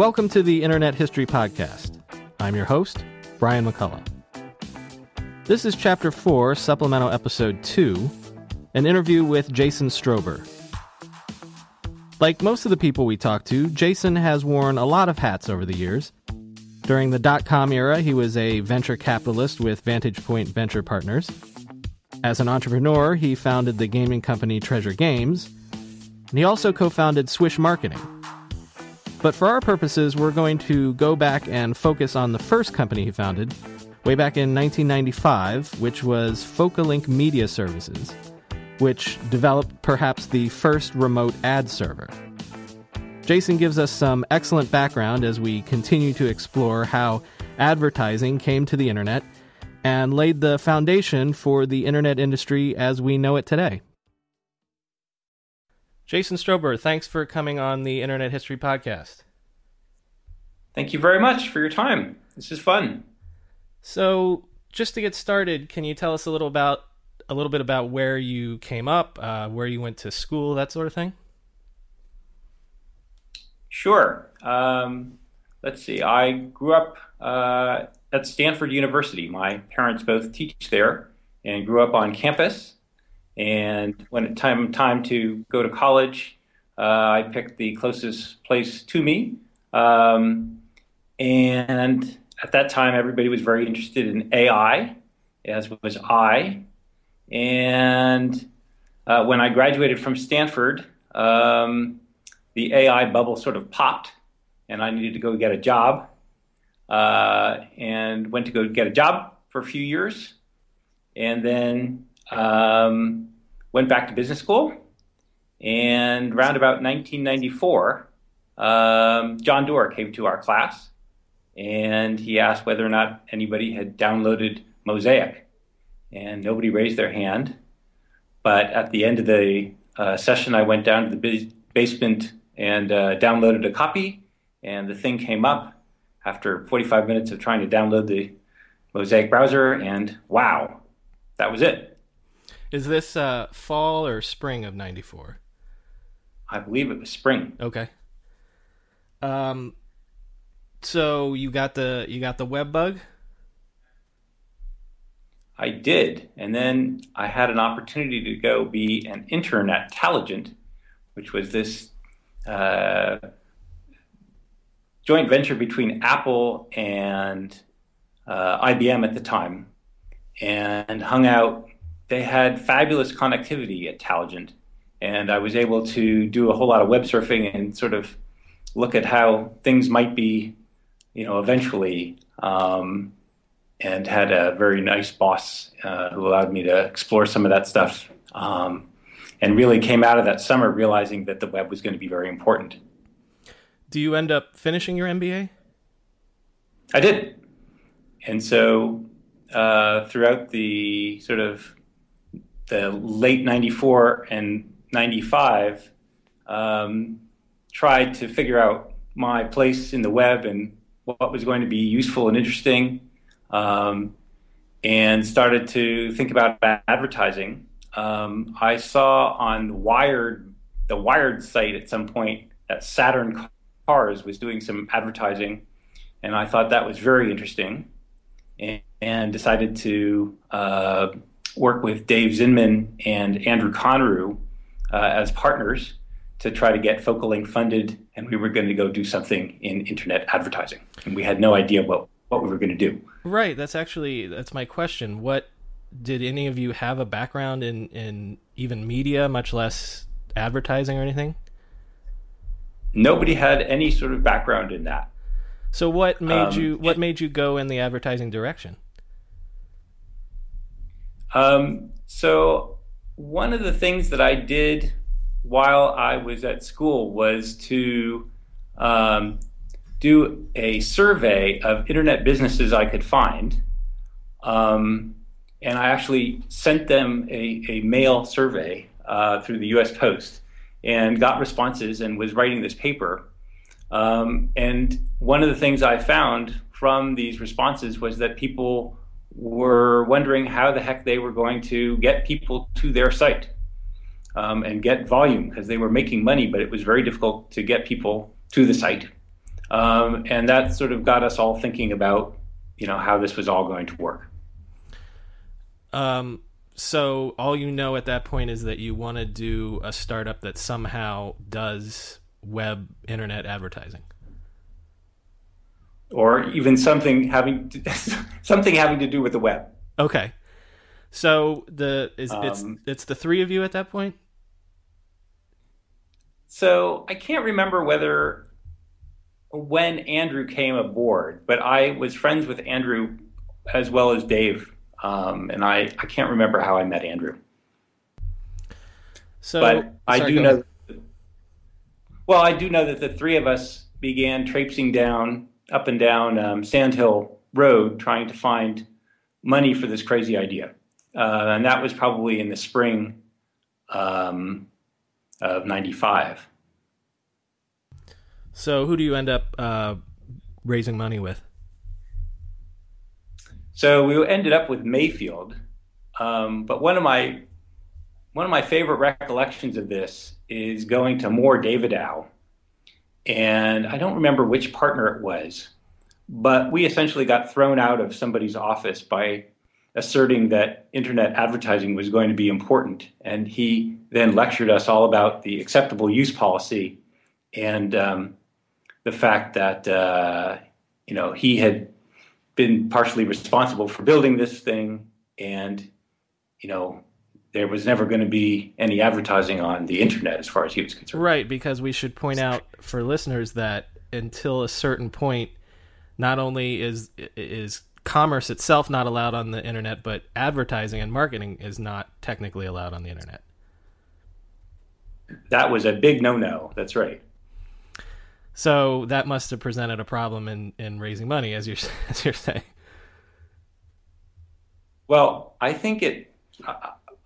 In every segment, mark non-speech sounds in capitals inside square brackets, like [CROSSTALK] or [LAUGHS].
Welcome to the Internet History Podcast. I'm your host, Brian McCullough. This is Chapter 4, Supplemental Episode 2, an interview with Jason Strober. Like most of the people we talk to, Jason has worn a lot of hats over the years. During the dot com era, he was a venture capitalist with Vantage Point Venture Partners. As an entrepreneur, he founded the gaming company Treasure Games, and he also co founded Swish Marketing but for our purposes, we're going to go back and focus on the first company he founded, way back in 1995, which was Focalink Media Services, which developed perhaps the first remote ad server. Jason gives us some excellent background as we continue to explore how advertising came to the internet and laid the foundation for the internet industry as we know it today. Jason Strober, thanks for coming on the Internet History Podcast. Thank you very much for your time. This is fun. So, just to get started, can you tell us a little about a little bit about where you came up, uh, where you went to school, that sort of thing? Sure. Um, let's see. I grew up uh, at Stanford University. My parents both teach there, and grew up on campus. And when it time time to go to college, uh, I picked the closest place to me. Um, and at that time, everybody was very interested in AI, as was I. And uh, when I graduated from Stanford, um, the AI bubble sort of popped, and I needed to go get a job. Uh, and went to go get a job for a few years, and then um, went back to business school, and around about 1994, um, John Doerr came to our class, and he asked whether or not anybody had downloaded Mosaic, and nobody raised their hand. But at the end of the uh, session, I went down to the basement and uh, downloaded a copy, and the thing came up after 45 minutes of trying to download the Mosaic browser, and wow, that was it. Is this uh, fall or spring of '94? I believe it was spring. Okay. Um. So you got the you got the web bug. I did, and then I had an opportunity to go be an intern at Taligent, which was this uh, joint venture between Apple and uh, IBM at the time, and hung out they had fabulous connectivity at Taligent, and I was able to do a whole lot of web surfing and sort of look at how things might be, you know, eventually. Um, and had a very nice boss uh, who allowed me to explore some of that stuff. Um, and really came out of that summer realizing that the web was going to be very important. Do you end up finishing your MBA? I did. And so uh, throughout the sort of the late 94 and 95 um, tried to figure out my place in the web and what was going to be useful and interesting. um, and started to think about advertising. Um, I saw on Wired, the Wired site at some point that Saturn Cars was doing some advertising, and I thought that was very interesting, and, and decided to uh, work with Dave Zinman and Andrew Conru uh, as partners to try to get Focal funded, and we were going to go do something in internet advertising, and we had no idea what what we were going to do. Right. That's actually that's my question. What did any of you have a background in in even media, much less advertising or anything? Nobody had any sort of background in that. So what made um, you what made you go in the advertising direction? Um, so one of the things that I did while I was at school was to um, do a survey of internet businesses I could find. Um, and I actually sent them a, a mail survey uh, through the US Post and got responses and was writing this paper. Um, and one of the things I found from these responses was that people were wondering how the heck they were going to get people to their site um, and get volume because they were making money, but it was very difficult to get people to the site. Um, and that sort of got us all thinking about, you know, how this was all going to work. Um, so all you know at that point is that you want to do a startup that somehow does web internet advertising or even something having to, [LAUGHS] something having to do with the web. Okay. So the is um, it's it's the three of you at that point? So I can't remember whether when Andrew came aboard, but I was friends with Andrew as well as Dave, um, and I, I can't remember how I met Andrew. So, but I do know. Well, I do know that the three of us began traipsing down up and down um, Sandhill Road trying to find money for this crazy idea, uh, and that was probably in the spring um, of '95. So, who do you end up uh, raising money with? So we ended up with Mayfield, um, but one of my one of my favorite recollections of this is going to Mohr Davidow, and I don't remember which partner it was, but we essentially got thrown out of somebody's office by asserting that internet advertising was going to be important, and he then lectured us all about the acceptable use policy and um, the fact that uh, you know he had been partially responsible for building this thing, and you know there was never going to be any advertising on the internet as far as he was concerned. Right, because we should point out for listeners that until a certain point, not only is is commerce itself not allowed on the internet, but advertising and marketing is not technically allowed on the internet. That was a big no-no. That's right. So that must have presented a problem in, in raising money, as you're [LAUGHS] as you're saying. Well, I think it.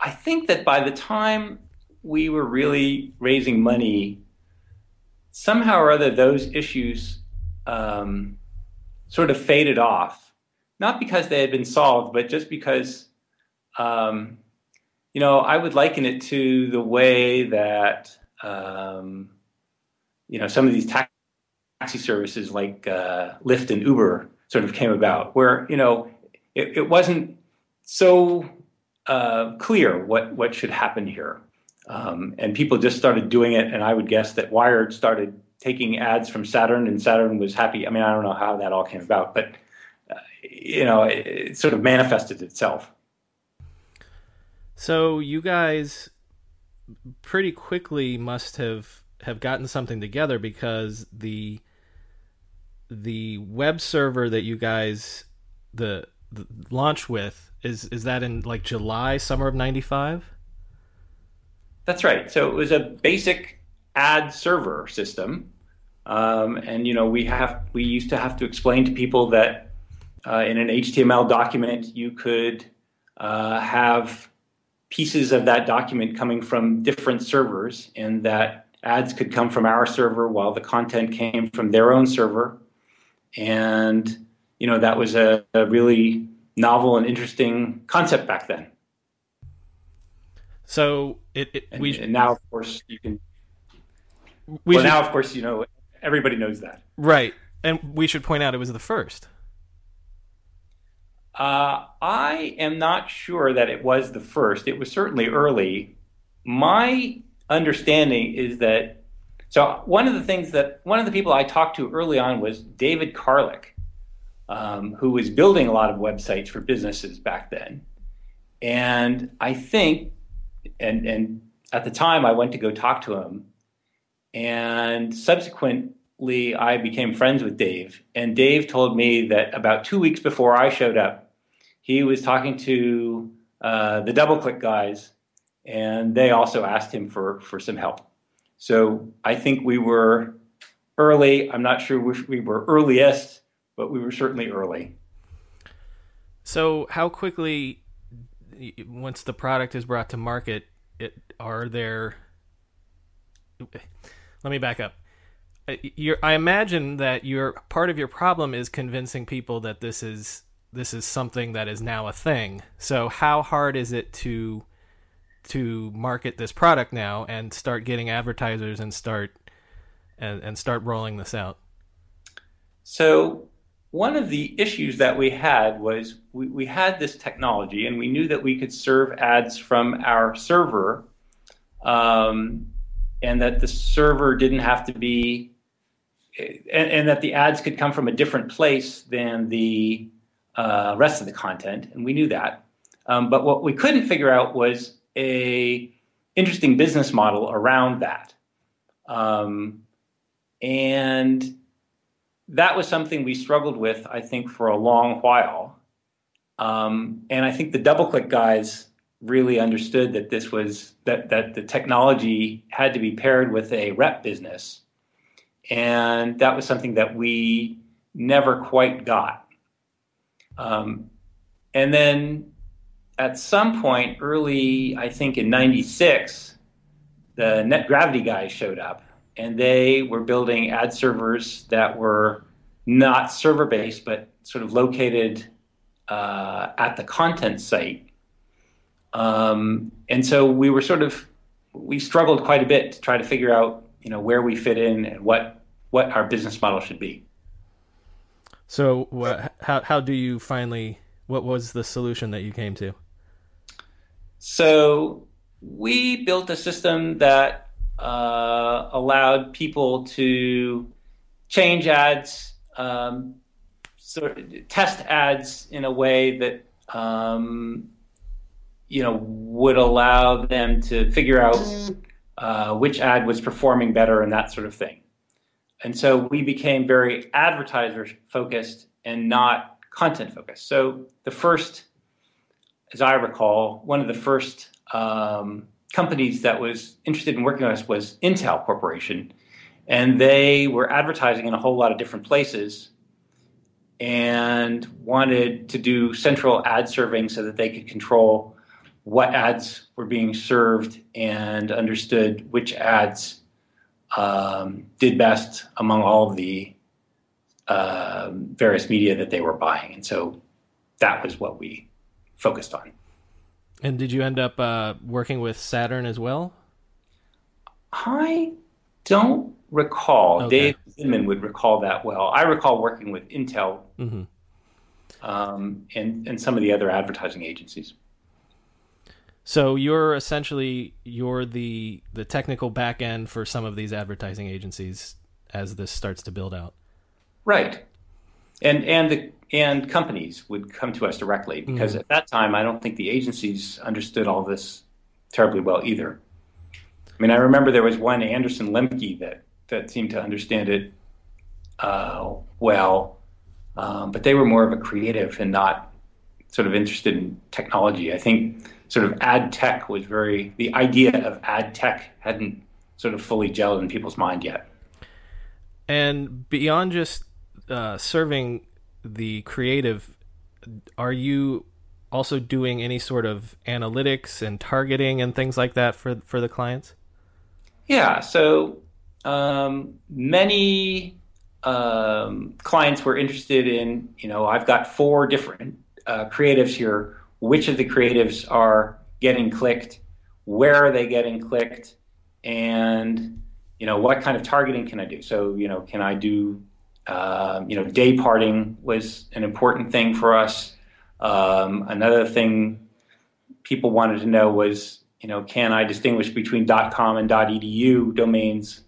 I think that by the time we were really raising money, somehow or other, those issues um, sort of faded off. Not because they had been solved, but just because, um, you know, I would liken it to the way that, um, you know, some of these taxi services like uh, Lyft and Uber sort of came about, where you know it, it wasn't so uh, clear what what should happen here, um, and people just started doing it. And I would guess that Wired started taking ads from Saturn, and Saturn was happy. I mean, I don't know how that all came about, but uh, you know, it, it sort of manifested itself. So you guys pretty quickly must have have gotten something together because the the web server that you guys the, the launch with is is that in like July summer of 95 that's right. So it was a basic ad server system um, and you know we have we used to have to explain to people that uh, in an HTML document you could uh, have pieces of that document coming from different servers and that ads could come from our server while the content came from their own server. And you know, that was a, a really novel and interesting concept back then. So it, it And, we and now, of course, you can. we well, should, now, of course, you know everybody knows that. right, and we should point out it was the first. Uh, I am not sure that it was the first. It was certainly early. My understanding is that. So one of the things that one of the people I talked to early on was David Carlick, um, who was building a lot of websites for businesses back then. And I think, and and at the time I went to go talk to him, and subsequently I became friends with Dave. And Dave told me that about two weeks before I showed up, he was talking to uh, the DoubleClick guys, and they also asked him for for some help. So I think we were early. I'm not sure we were earliest, but we were certainly early. So how quickly, once the product is brought to market, it are there? Let me back up. Uh, You're, I imagine that your part of your problem is convincing people that this is this is something that is now a thing. So how hard is it to to market this product now and start getting advertisers and start and, and start rolling this out? So one of the issues that we had was we, we had this technology and we knew that we could serve ads from our server um, and that the server didn't have to be and, and that the ads could come from a different place than the uh, rest of the content and we knew that. Um, but what we couldn't figure out was a interesting business model around that. Um, and that was something we struggled with, I think, for a long while. Um, and I think the DoubleClick guys really understood that this was that that the technology had to be paired with a rep business, and that was something that we never quite got. Um, and then at some point, early, I think in '96, the Net Gravity guys showed up and they were building ad servers that were not server based, but sort of located uh, at the content site. Um, and so we were sort of we struggled quite a bit to try to figure out you know where we fit in and what what our business model should be. So how how do you finally? What was the solution that you came to? So we built a system that uh, allowed people to change ads, um, sort of test ads in a way that um, you know would allow them to figure out uh, which ad was performing better and that sort of thing. And so we became very advertiser focused and not content focused. So the first, as I recall, one of the first um, companies that was interested in working with us was Intel Corporation, and they were advertising in a whole lot of different places and wanted to do central ad serving so that they could control what ads were being served and understood which ads um, did best among all of the uh, various media that they were buying. And so that was what we focused on. And did you end up uh, working with Saturn as well? I don't recall. Okay. Dave Zinman would recall that well. I recall working with Intel hmm um, and, and some of the other advertising agencies. So you're essentially you're the the technical back end for some of these advertising agencies as this starts to build out. Right. And and the and companies would come to us directly because at that time I don't think the agencies understood all this terribly well either. I mean, I remember there was one Anderson Lembke that that seemed to understand it uh, well, um, but they were more of a creative and not sort of interested in technology. I think sort of ad tech was very the idea of ad tech hadn't sort of fully gelled in people's mind yet. And beyond just uh, serving the creative, are you also doing any sort of analytics and targeting and things like that for for the clients? Yeah, so um, many um, clients were interested in, you know, I've got four different uh, creatives here. Which of the creatives are getting clicked? Where are they getting clicked? And you know, what kind of targeting can I do? So, you know, can I do, uh, you know, day parting was an important thing for us. Um, another thing people wanted to know was, you know, can I distinguish between .com and .edu domains?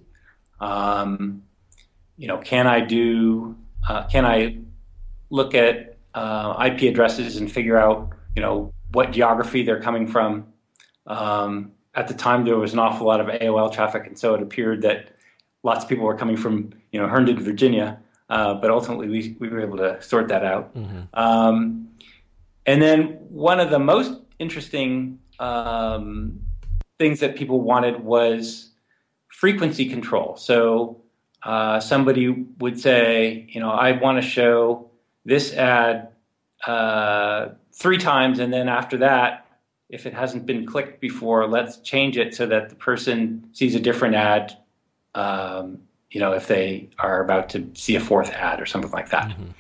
Um, you know, can I do, uh, can I look at uh, IP addresses and figure out, you know, what geography they're coming from? Um, at the time, there was an awful lot of AOL traffic, and so it appeared that lots of people were coming from, you know, Herndon, Virginia. Uh, but ultimately, we, we were able to sort that out. Mm-hmm. Um, and then one of the most interesting um, things that people wanted was frequency control. So uh, somebody would say, you know, I want to show this ad uh, three times, and then after that, if it hasn't been clicked before, let's change it so that the person sees a different ad. Um, you know, if they are about to see a fourth ad or something like that. Mm-hmm.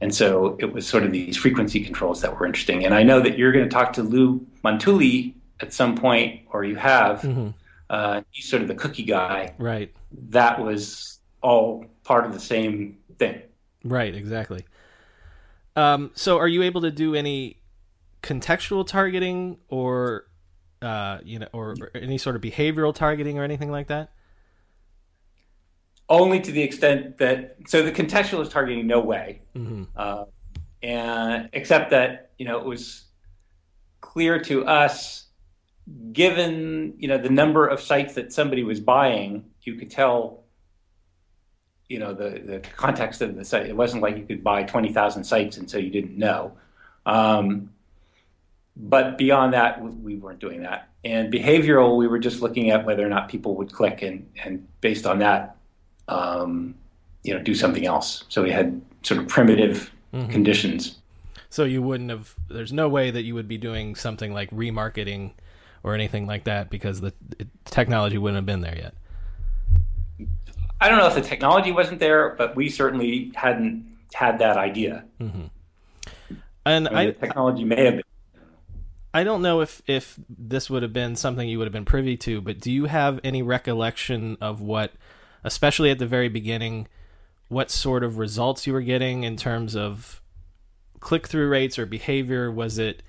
And so it was sort of these frequency controls that were interesting. And I know that you're going to talk to Lou Montulli at some point, or you have. Mm-hmm. Uh, he's sort of the cookie guy. Right. That was all part of the same thing. Right, exactly. Um, so, are you able to do any contextual targeting, or uh, you know, or, or, any sort of behavioral targeting, or anything like that? Only to the extent that so the contextual is targeting no way, mm-hmm. uh, and except that you know it was clear to us, given you know the number of sites that somebody was buying, you could tell you know the the context of the site. It wasn't like you could buy twenty thousand sites and so you didn't know. Um, but beyond that, we weren't doing that. And behavioral, we were just looking at whether or not people would click, and and based on that, um, you know, do something else. So we had sort of primitive mm-hmm. conditions. So you wouldn't have. There's no way that you would be doing something like remarketing or anything like that because the technology wouldn't have been there yet. I don't know if the technology wasn't there, but we certainly hadn't had that idea. Mm-hmm. And I, mean, the technology may have been. I don't know if if this would have been something you would have been privy to, but do you have any recollection of what, especially at the very beginning, what sort of results you were getting in terms of click through rates or behavior? Was it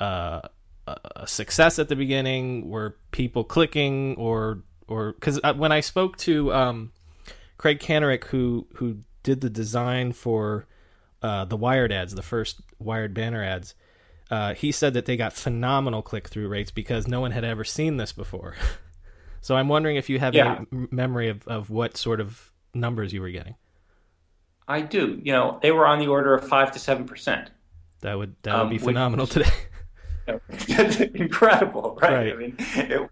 uh, a success at the beginning? Were people clicking or or because uh, when I spoke to um, Craig Kanarick, who who did the design for uh, the Wired ads, the first Wired banner ads, uh, he said that they got phenomenal click through rates because no one had ever seen this before. [LAUGHS] so I'm wondering if you have yeah. any memory of, of what sort of numbers you were getting. I do. You know, they were on the order of five to seven percent. That would that would um, be phenomenal which, [LAUGHS] today. Incredible, right? right? I mean, it,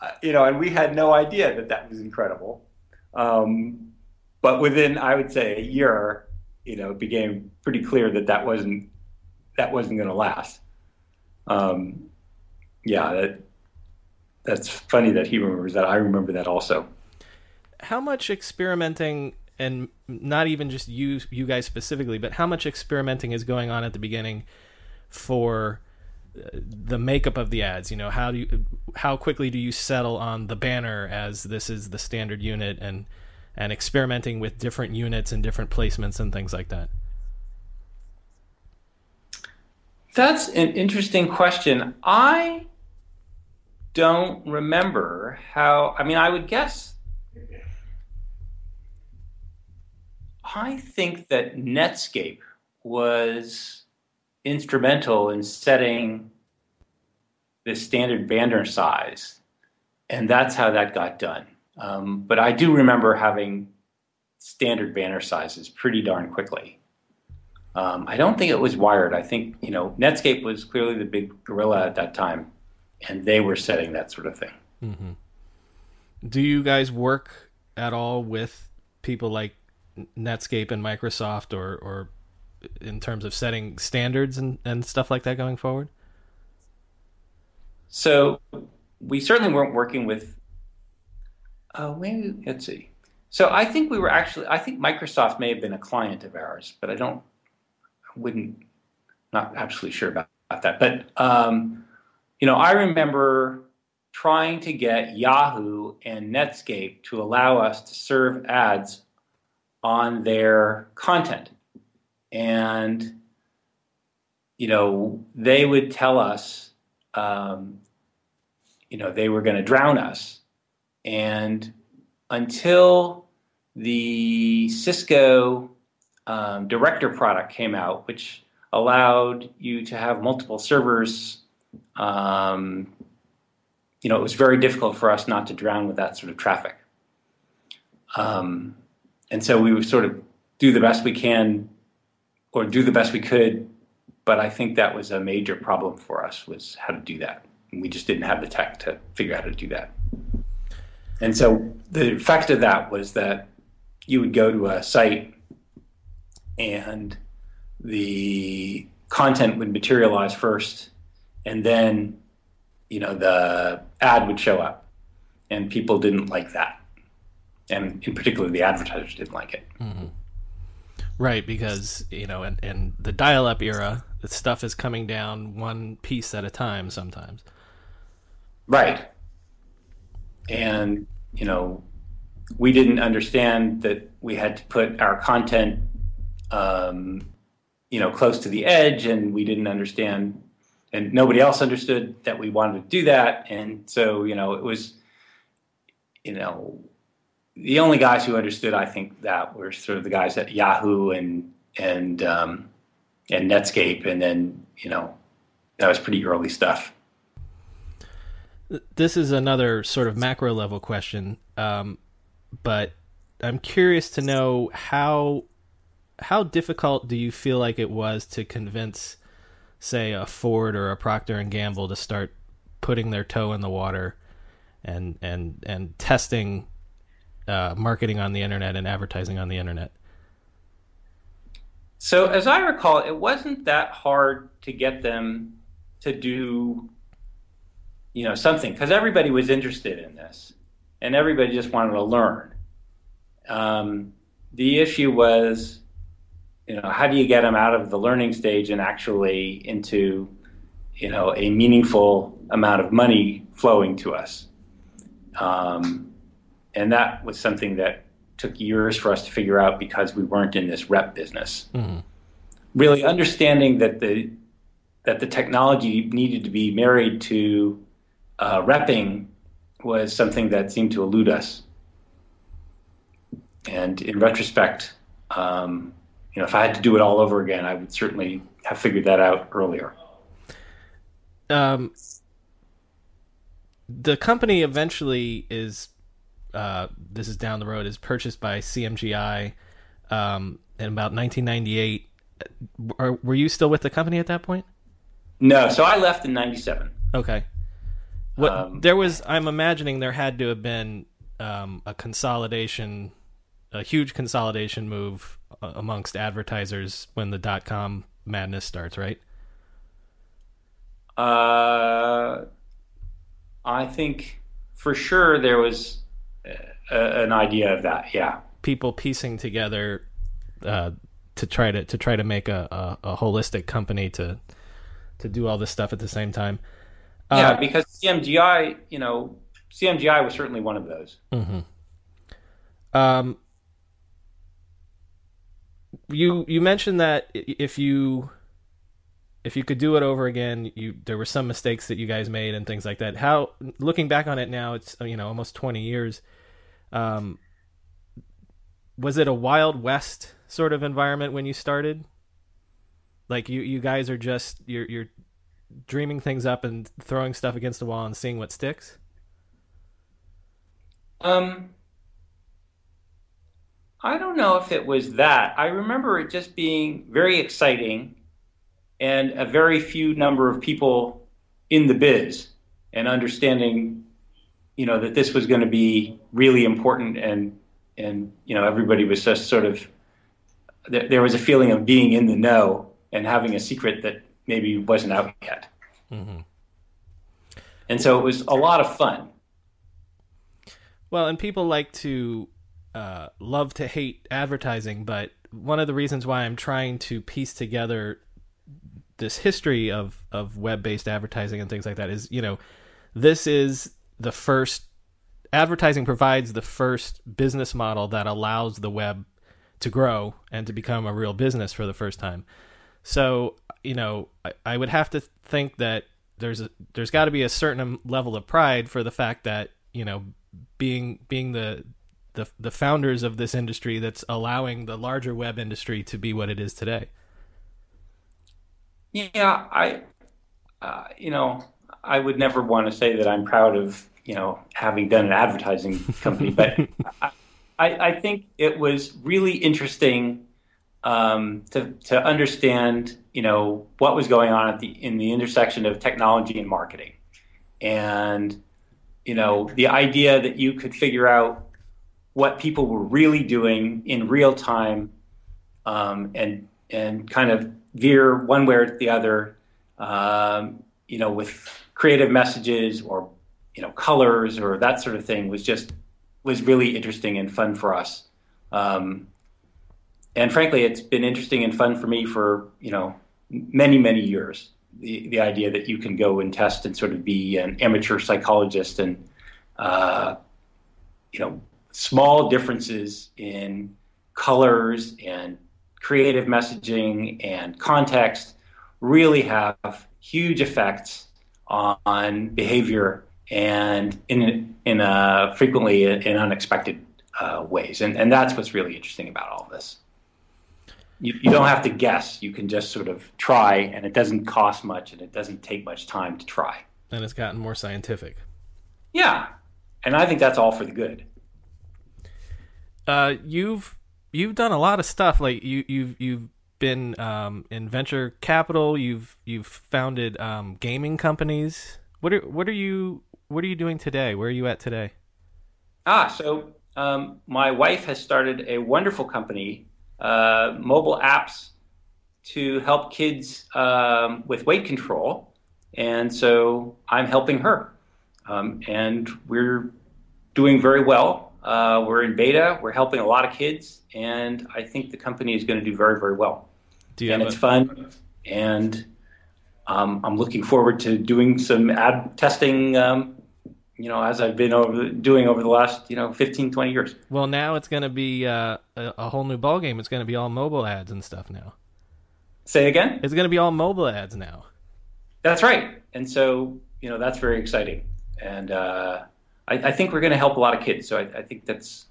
uh, you know, and we had no idea that that was incredible. Um, but within, I would say, a year, you know, it became pretty clear that that wasn't that wasn't going to last. Um, yeah, that that's funny that he remembers that. I remember that also. How much experimenting, and not even just you, you guys specifically, but how much experimenting is going on at the beginning for uh, the makeup of the ads you know how do you how quickly do you settle on the banner as this is the standard unit and and experimenting with different units and different placements and things like that that's an interesting question i don't remember how i mean i would guess i think that netscape was instrumental in setting the standard banner size, and that's how that got done. Um, but I do remember having standard banner sizes pretty darn quickly. Um, I don't think it was wired. I think you know Netscape was clearly the big gorilla at that time, and they were setting that sort of thing. Mm-hmm. Do you guys work at all with people like Netscape and Microsoft, or or in terms of setting standards and, and stuff like that going forward? So we certainly weren't working with. Oh, maybe let's see. So I think we were actually. I think Microsoft may have been a client of ours, but I don't. I wouldn't. Not absolutely sure about, about that. But um, you know, I remember trying to get Yahoo and Netscape to allow us to serve ads on their content, and you know, they would tell us, um, you know, they were going to drown us, and until the Cisco um, Director product came out, which allowed you to have multiple servers. Um, you know, it was very difficult for us not to drown with that sort of traffic. Um, and so we would sort of do the best we can or do the best we could. But I think that was a major problem for us was how to do that. And we just didn't have the tech to figure out how to do that. And so the effect of that was that you would go to a site and the content would materialize first and then you know the ad would show up. And people didn't like that. And in particular the advertisers didn't like it. Mm-hmm. right because you know in, in the dial-up era the stuff is coming down one piece at a time sometimes. Right. And you know we didn't understand that we had to put our content um, you know close to the edge and we didn't understand and nobody else understood that we wanted to do that. And so you know it was you know the only guys who understood i think that were sort of the guys at yahoo and and um, and netscape. And then you know that was pretty early stuff. This is another sort of macro level question um, but i'm curious to know how how difficult do you feel like it was to convince say a Ford or a Procter and Gamble to start putting their toe in the water and and and testing uh, marketing on the internet and advertising on the internet? So as I recall, it wasn't that hard to get them to do you know something because everybody was interested in this and everybody just wanted to learn. Um, the issue was you know, how do you get them out of the learning stage and actually into, you know, a meaningful amount of money flowing to us? Um, and that was something that took years for us to figure out because we weren't in this rep business. Mm-hmm. Really understanding that the that the technology needed to be married to uh, repping was something that seemed to elude us. And in retrospect, um, you know, if I had to do it all over again, I would certainly have figured that out earlier. Um, the company eventually is, uh, this is down the road, is purchased by CMGI um, in about 1998. Are, were you still with the company at that point? No, so I left in '97. Okay. What um, there was, I'm imagining there had to have been um, a consolidation, a huge consolidation move amongst advertisers when the dot com madness starts, right? Uh, I think for sure there was a, an idea of that. Yeah, people piecing together uh, to try to to try to make a, a, a, holistic company to to do all this stuff at the same time. Uh, yeah, because CMGI, you know, CMGI was certainly one of those. Mm-hmm. Um, you you mentioned that if you if you could do it over again, you there were some mistakes that you guys made and things like that. How looking back on it now, it's you know almost twenty years. Um, was it a wild west sort of environment when you started? Like you you guys are just you're you're dreaming things up and throwing stuff against the wall and seeing what sticks. Um, I don't know if it was that. I remember it just being very exciting and a very few number of people in the biz and understanding you know that this was going to be really important and and you know everybody was just sort of there was a feeling of being in the know and having a secret that maybe wasn't out yet mm-hmm. and so it was a lot of fun well and people like to uh, love to hate advertising, but one of the reasons why I'm trying to piece together this history of of web based advertising and things like that is, you know, this is the first advertising provides the first business model that allows the web to grow and to become a real business for the first time. So, you know, I, I would have to think that there's a, there's got to be a certain level of pride for the fact that you know being being the the the founders of this industry that's allowing the larger web industry to be what it is today. Yeah, I, uh, you know, I would never want to say that I'm proud of you know having done an advertising company, but [LAUGHS] I, I think it was really interesting um, to to understand you know what was going on at the in the intersection of technology and marketing, and you know the idea that you could figure out what people were really doing in real time, um, and and kind of veer one way or the other, um, you know, with creative messages or you know colors or that sort of thing was just was really interesting and fun for us. Um, and frankly, it's been interesting and fun for me for you know many many years. The the idea that you can go and test and sort of be an amateur psychologist and uh, you know small differences in colors and creative messaging and context really have huge effects on behavior and in in uh, frequently in unexpected uh, ways, and and that's what's really interesting about all this. You, you don't have to guess; you can just sort of try, and it doesn't cost much, and it doesn't take much time to try. And it's gotten more scientific. Yeah, and I think that's all for the good. Uh, you've you've done a lot of stuff. Like you you've you've been um, in venture capital. You've you've founded um, gaming companies. What are what are you what are you doing today? Where are you at today? Ah, so um, my wife has started a wonderful company, uh, mobile apps to help kids um, with weight control, and so I'm helping her, um, and we're doing very well. Uh, we're in beta. We're helping a lot of kids, and I think the company is going to do very, very well. and it's a- fun, and um, I'm looking forward to doing some ad testing um, you know, as I've been over doing over the last, you know, 15, 20 years. Well, now it's going to be uh, a, a, whole new ball game. It's going to be all mobile ads and stuff now. Say again? It's going to be all mobile ads now. That's right. And so, you know, that's very exciting. And uh, I, I, think we're going to help a lot of kids. So I, I, think that's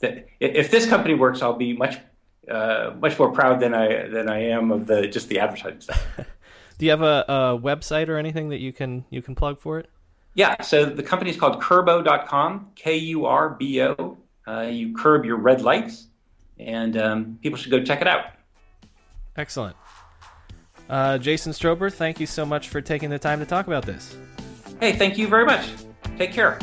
that. If this company works, I'll be much uh, much more proud than I than I am of the just the advertising stuff. [LAUGHS] Do you have a, a website or anything that you can you can plug for it? Yeah, so the company is called Kurbo.com, K U R B O. Uh, you curb your red lights, and um, people should go check it out. Excellent. Uh, Jason Strober, thank you so much for taking the time to talk about this. Hey, thank you very much. Take care.